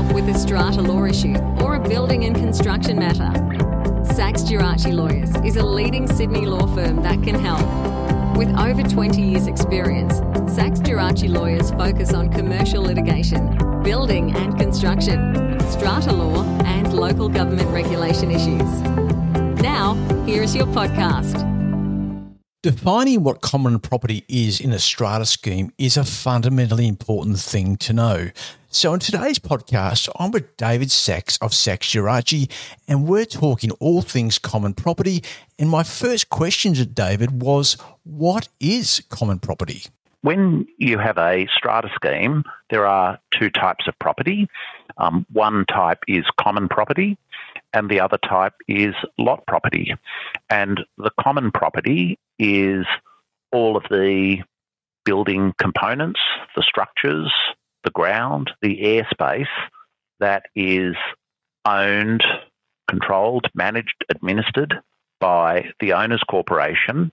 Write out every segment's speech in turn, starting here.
help with a strata law issue or a building and construction matter? Sachs Gerace Lawyers is a leading Sydney law firm that can help. With over 20 years' experience, Sachs Gerace Lawyers focus on commercial litigation, building and construction, strata law, and local government regulation issues. Now, here is your podcast. Defining what common property is in a strata scheme is a fundamentally important thing to know. So, in today's podcast, I'm with David Sachs of Sachs Gerace, and we're talking all things common property. And my first question to David was what is common property? When you have a strata scheme, there are two types of property. Um, one type is common property, and the other type is lot property. And the common property is all of the building components, the structures, the ground, the airspace that is owned, controlled, managed, administered by the owners corporation.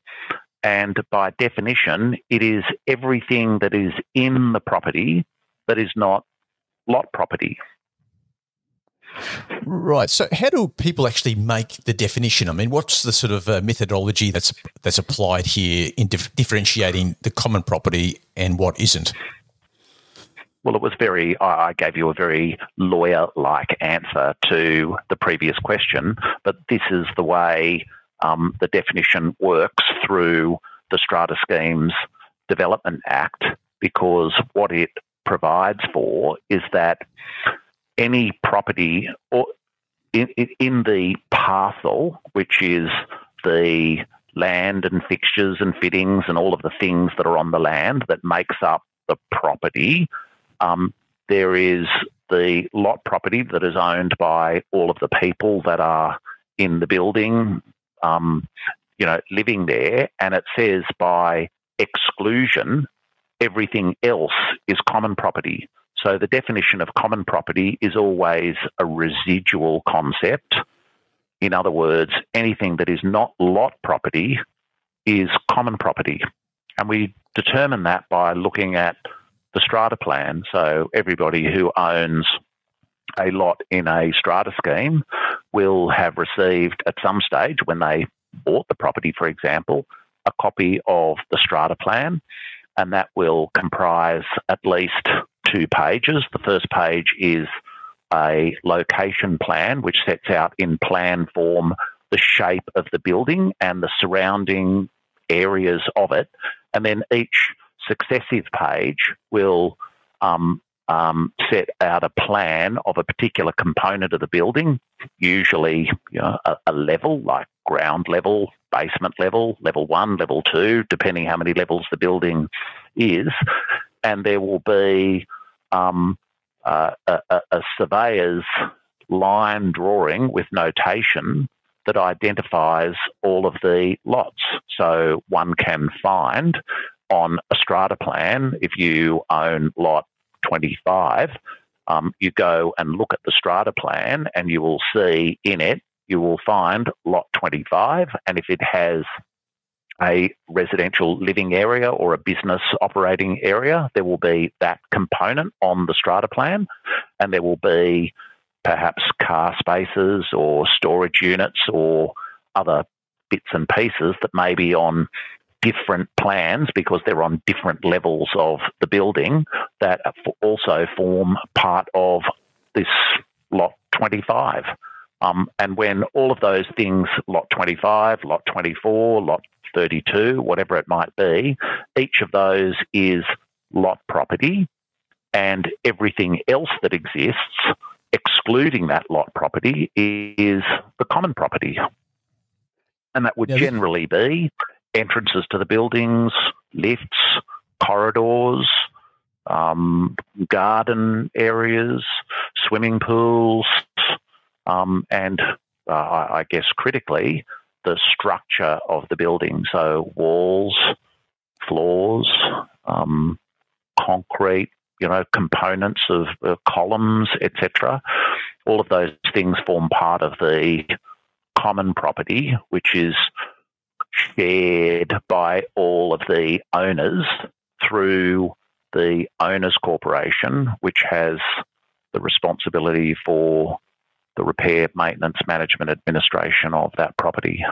And by definition, it is everything that is in the property that is not lot property. Right. So, how do people actually make the definition? I mean, what's the sort of uh, methodology that's that's applied here in dif- differentiating the common property and what isn't? Well, it was very, I gave you a very lawyer like answer to the previous question, but this is the way um, the definition works through the Strata Schemes Development Act because what it provides for is that any property or in, in the parcel, which is the land and fixtures and fittings and all of the things that are on the land that makes up the property, um, there is the lot property that is owned by all of the people that are in the building, um, you know, living there, and it says by exclusion, everything else is common property. So the definition of common property is always a residual concept. In other words, anything that is not lot property is common property. And we determine that by looking at the strata plan. So everybody who owns a lot in a strata scheme will have received at some stage when they bought the property, for example, a copy of the strata plan, and that will comprise at least two pages. The first page is a location plan, which sets out in plan form the shape of the building and the surrounding areas of it. And then each successive page will um, um, set out a plan of a particular component of the building, usually you know, a, a, level like ground level, basement level, level one, level two, depending how many levels the building is. And there will be um, uh, a, a surveyor's line drawing with notation that identifies all of the lots. So one can find on a strata plan if you own lot 25, um, you go and look at the strata plan and you will see in it, you will find lot 25. And if it has a residential living area or a business operating area, there will be that component on the strata plan, and there will be perhaps car spaces or storage units or other bits and pieces that may be on different plans because they're on different levels of the building that also form part of this lot 25. Um, and when all of those things, lot 25, lot 24, lot 32, whatever it might be, each of those is lot property, and everything else that exists, excluding that lot property, is the common property. And that would yeah, generally be entrances to the buildings, lifts, corridors, um, garden areas, swimming pools, um, and uh, I guess critically, the structure of the building. So walls, floors, um, concrete, you know, components of uh, columns, etc. All of those things form part of the common property, which is shared by all of the owners through the owners corporation, which has the responsibility for the repair, maintenance, management, administration of that property.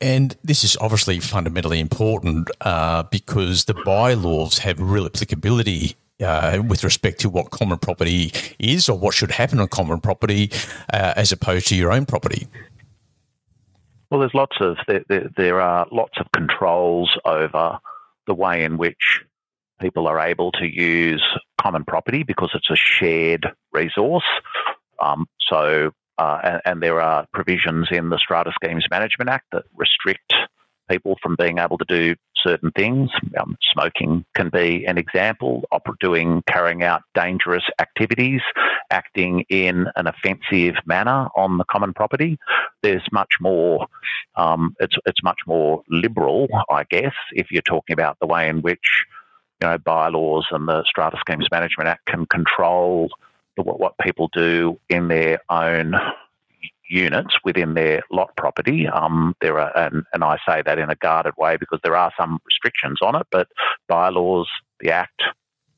And this is obviously fundamentally important uh, because the bylaws have real applicability uh, with respect to what common property is or what should happen on common property uh, as opposed to your own property. Well, there's lots of there, there, there, are lots of controls over the way in which people are able to use common property because it's a shared resource. Um, so, uh, and, and, there are provisions in the Strata Schemes Management Act that restrict people from being able to do certain things. Um, smoking can be an example, doing, carrying out dangerous activities, acting in an offensive manner on the common property. There's much more. Um, it's it's much more liberal, I guess, if you're talking about the way in which you know bylaws and the Strata Schemes Management Act can control what, what people do in their own units within their lot property. Um, there are, and, and I say that in a guarded way because there are some restrictions on it, but bylaws, the Act,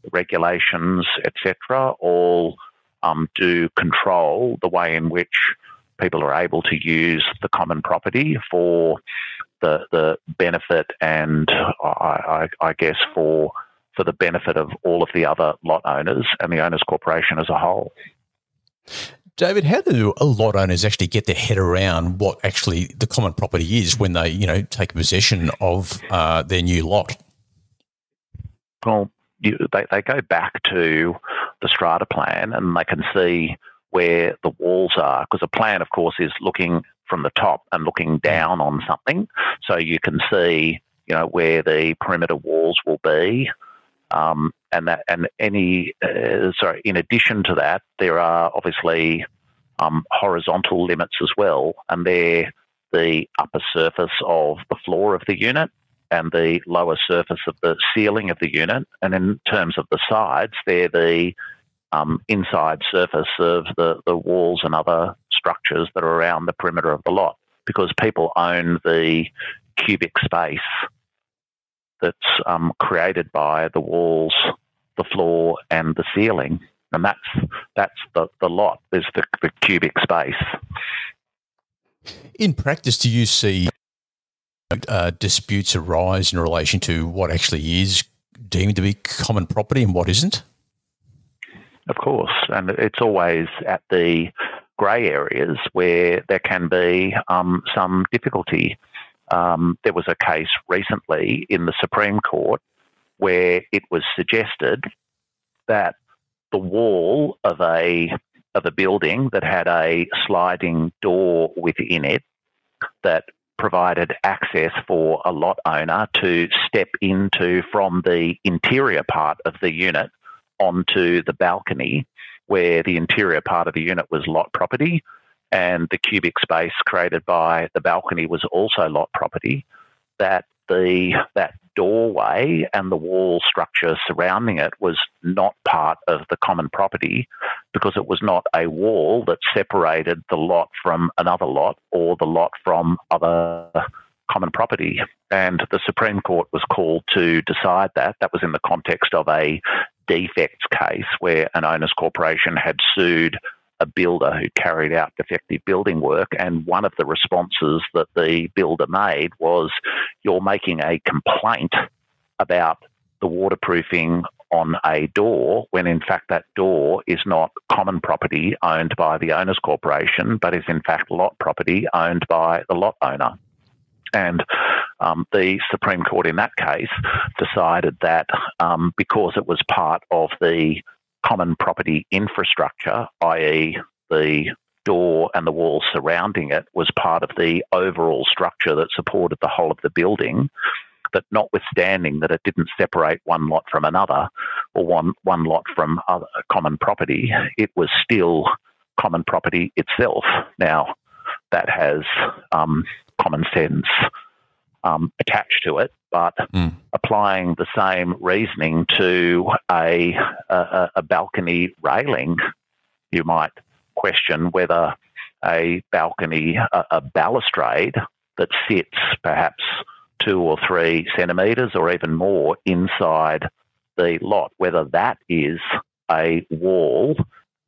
the regulations, etc., all um, do control the way in which people are able to use the common property for the the benefit and I, I, I guess for for the benefit of all of the other lot owners and the owners corporation as a whole. David, how do a lot owners actually get their head around what actually the common property is when they, you know, take possession of uh, their new lot? Well, you, they, they go back to the strata plan and they can see where the walls are because a plan, of course, is looking from the top and looking down on something, so you can see, you know, where the perimeter walls will be. Um, and that and any uh, sorry. In addition to that, there are obviously um, horizontal limits as well, and they're the upper surface of the floor of the unit and the lower surface of the ceiling of the unit. And in terms of the sides, they're the um, inside surface of the, the walls and other structures that are around the perimeter of the lot because people own the cubic space that's um, created by the walls, the floor, and the ceiling, and that's that's the, the lot. There's the, the cubic space. In practice, do you see uh, disputes arise in relation to what actually is deemed to be common property and what isn't? Of course, and it's always at the grey areas where there can be um, some difficulty. Um, there was a case recently in the Supreme Court where it was suggested that the wall of a of a building that had a sliding door within it that provided access for a lot owner to step into from the interior part of the unit onto the balcony where the interior part of the unit was lot property and the cubic space created by the balcony was also lot property, that the that doorway and the wall structure surrounding it was not part of the common property because it was not a wall that separated the lot from another lot or the lot from other common property. And the Supreme Court was called to decide that. That was in the context of a defects case where an owners corporation had sued a builder who carried out defective building work. And one of the responses that the builder made was, You're making a complaint about the waterproofing on a door when in fact that door is not common property owned by the owners corporation but is in fact lot property owned by the lot owner and um, the Supreme Court in that case decided that um, because it was part of the common property infrastructure, i.e., the door and the wall surrounding it, was part of the overall structure that supported the whole of the building. But notwithstanding that it didn't separate one lot from another or one, one lot from other common property, it was still common property itself. Now, that has um, common sense um, attached to it, but mm. applying the same reasoning to a, a, a balcony railing, you might question whether a balcony, a, a, balustrade that sits perhaps two or three centimetres or even more inside the lot, whether that is a wall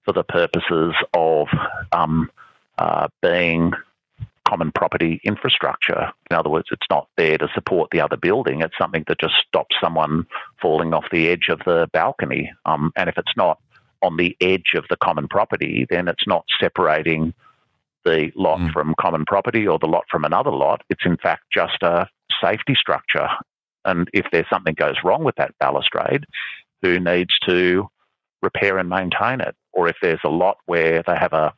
for the purposes of um, uh, being common property infrastructure. In other words, it's not there to support the other building. It's something that just stops someone falling off the edge of the balcony. Um, and if it's not on the edge of the common property, then it's not separating the lot mm. from common property or the lot from another lot. It's in fact just a safety structure. And if there's something goes wrong with that balustrade, who needs to repair and maintain it? Or if there's a lot where they have a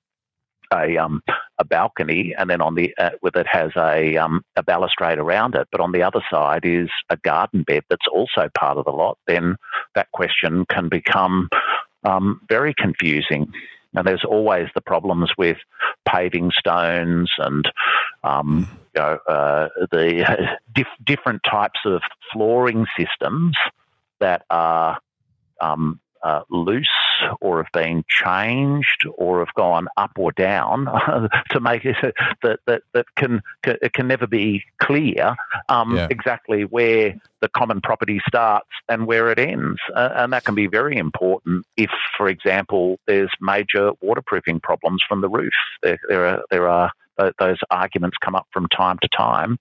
a um, a balcony, and then on the uh, with it has a um, a balustrade around it, but on the other side is a garden bed that's also part of the lot. Then that question can become um, very confusing. And there's always the problems with paving stones and um, you know, uh, the dif- different types of flooring systems that are um, uh, loose or have been changed or have gone up or down to make it that that, that can, can it can never be clear um, yeah. exactly where the common property starts and where it ends, uh, and that can be very important if, for example, there's major waterproofing problems from the roof. There, there are there are those arguments come up from time to time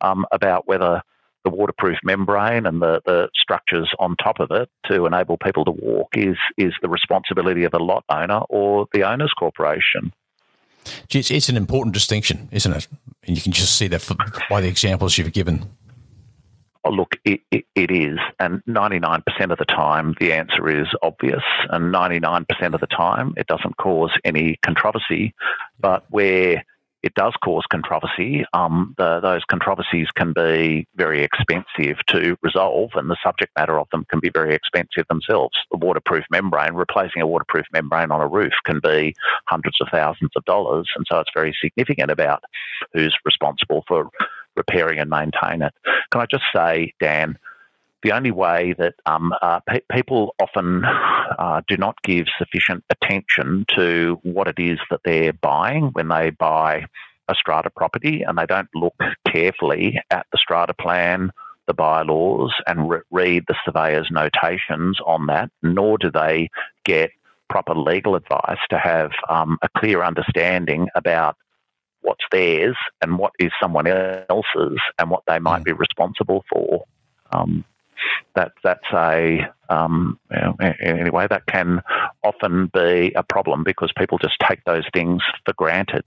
um, about whether the waterproof membrane and the, the structures on top of it to enable people to walk is is the responsibility of a lot owner or the owners corporation. It's, it's an important distinction, isn't it? And you can just see that by the examples you've given. Oh, look, it, it, it is. And 99% of the time, the answer is obvious. And 99% of the time, it doesn't cause any controversy. But where it does cause controversy. Um, the, those controversies can be very expensive to resolve, and the subject matter of them can be very expensive themselves. The waterproof membrane, replacing a waterproof membrane on a roof, can be hundreds of thousands of dollars, and so it's very significant about who's responsible for repairing and maintaining it. Can I just say, Dan? The only way that um, uh, pe- people often uh, do not give sufficient attention to what it is that they're buying when they buy a strata property and they don't look carefully at the strata plan, the bylaws, and re- read the surveyor's notations on that, nor do they get proper legal advice to have um, a clear understanding about what's theirs and what is someone else's and what they might be responsible for. Um, that that's a um, anyway that can often be a problem because people just take those things for granted.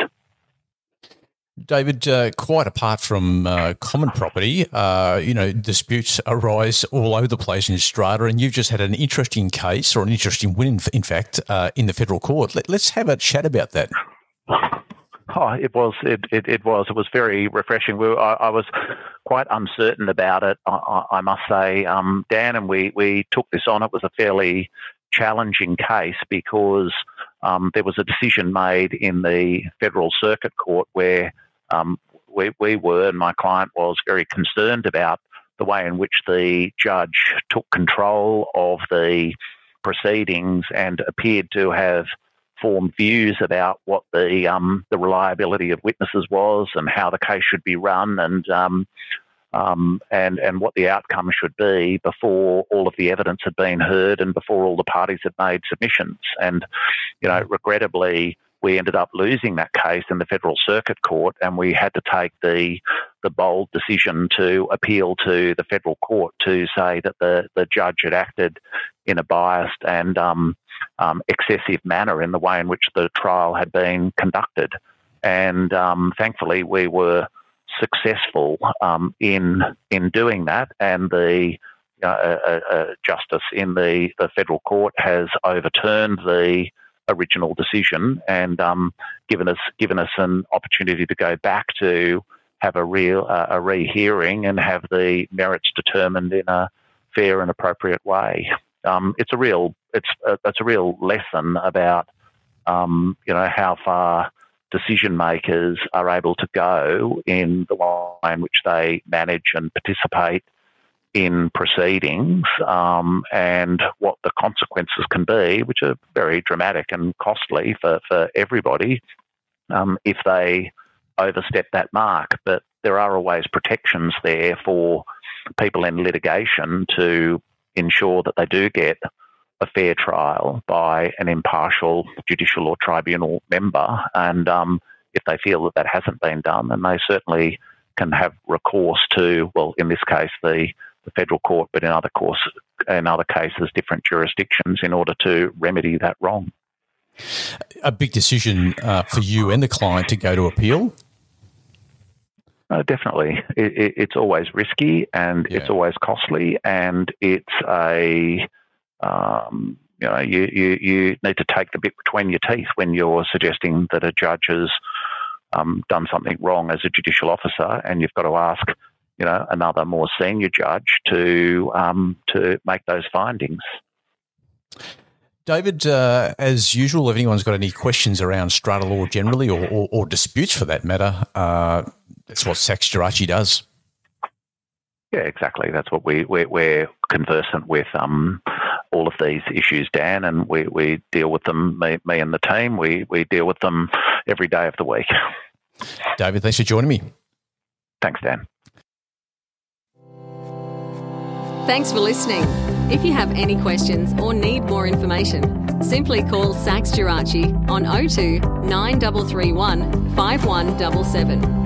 David, uh, quite apart from uh, common property, uh, you know, disputes arise all over the place in strata, and you've just had an interesting case or an interesting win, in fact, uh, in the federal court. Let, us have a chat about that. Oh, it was. It, it, it was. It was very refreshing. We were, I, I, was quite uncertain about it. I, I must say, um, Dan, and we we took this on. It was a fairly challenging case because um, there was a decision made in the federal circuit court where um, we, we were, and my client was very concerned about the way in which the judge took control of the proceedings and appeared to have formed views about what the um, the reliability of witnesses was and how the case should be run and um, um, and and what the outcome should be before all of the evidence had been heard and before all the parties had made submissions. And you know, regrettably, we ended up losing that case in the Federal Circuit Court, and we had to take the the bold decision to appeal to the federal court to say that the the judge had acted in a biased and um, um, excessive manner in the way in which the trial had been conducted. And um, thankfully, we were successful um, in in doing that, and the uh, uh, uh, justice in the, the federal court has overturned the original decision and um, given us given us an opportunity to go back to have a real uh, a rehearing and have the merits determined in a fair and appropriate way. Um, it's a real it's a, it's a real lesson about um, you know how far decision makers are able to go in the way in which they manage and participate in proceedings um, and what the consequences can be, which are very dramatic and costly for, for everybody um, if they overstep that mark. But there are always protections there for people in litigation to ensure that they do get a fair trial by an impartial judicial or tribunal member. And um, if they feel that that hasn't been done, then they certainly can have recourse to, well, in this case, the, the federal court, but in other course, in other cases, different jurisdictions, in order to remedy that wrong. A big decision uh, for you and the client to go to appeal. Uh, definitely, it, it, it's always risky and yeah. it's always costly, and it's a um, you know you, you you need to take the bit between your teeth when you're suggesting that a judge has um, done something wrong as a judicial officer, and you've got to ask you know another more senior judge to um, to make those findings. David, uh, as usual, if anyone's got any questions around strata law generally or, or, or disputes for that matter, uh, that's what Sachs Gerace does. Yeah, exactly. That's what we, we're, we're conversant with um, all of these issues, Dan, and we, we deal with them, me, me and the team, we, we deal with them every day of the week. David, thanks for joining me. Thanks, Dan. Thanks for listening. If you have any questions or need more information, simply call Sachs Gerace on 02 9331 5177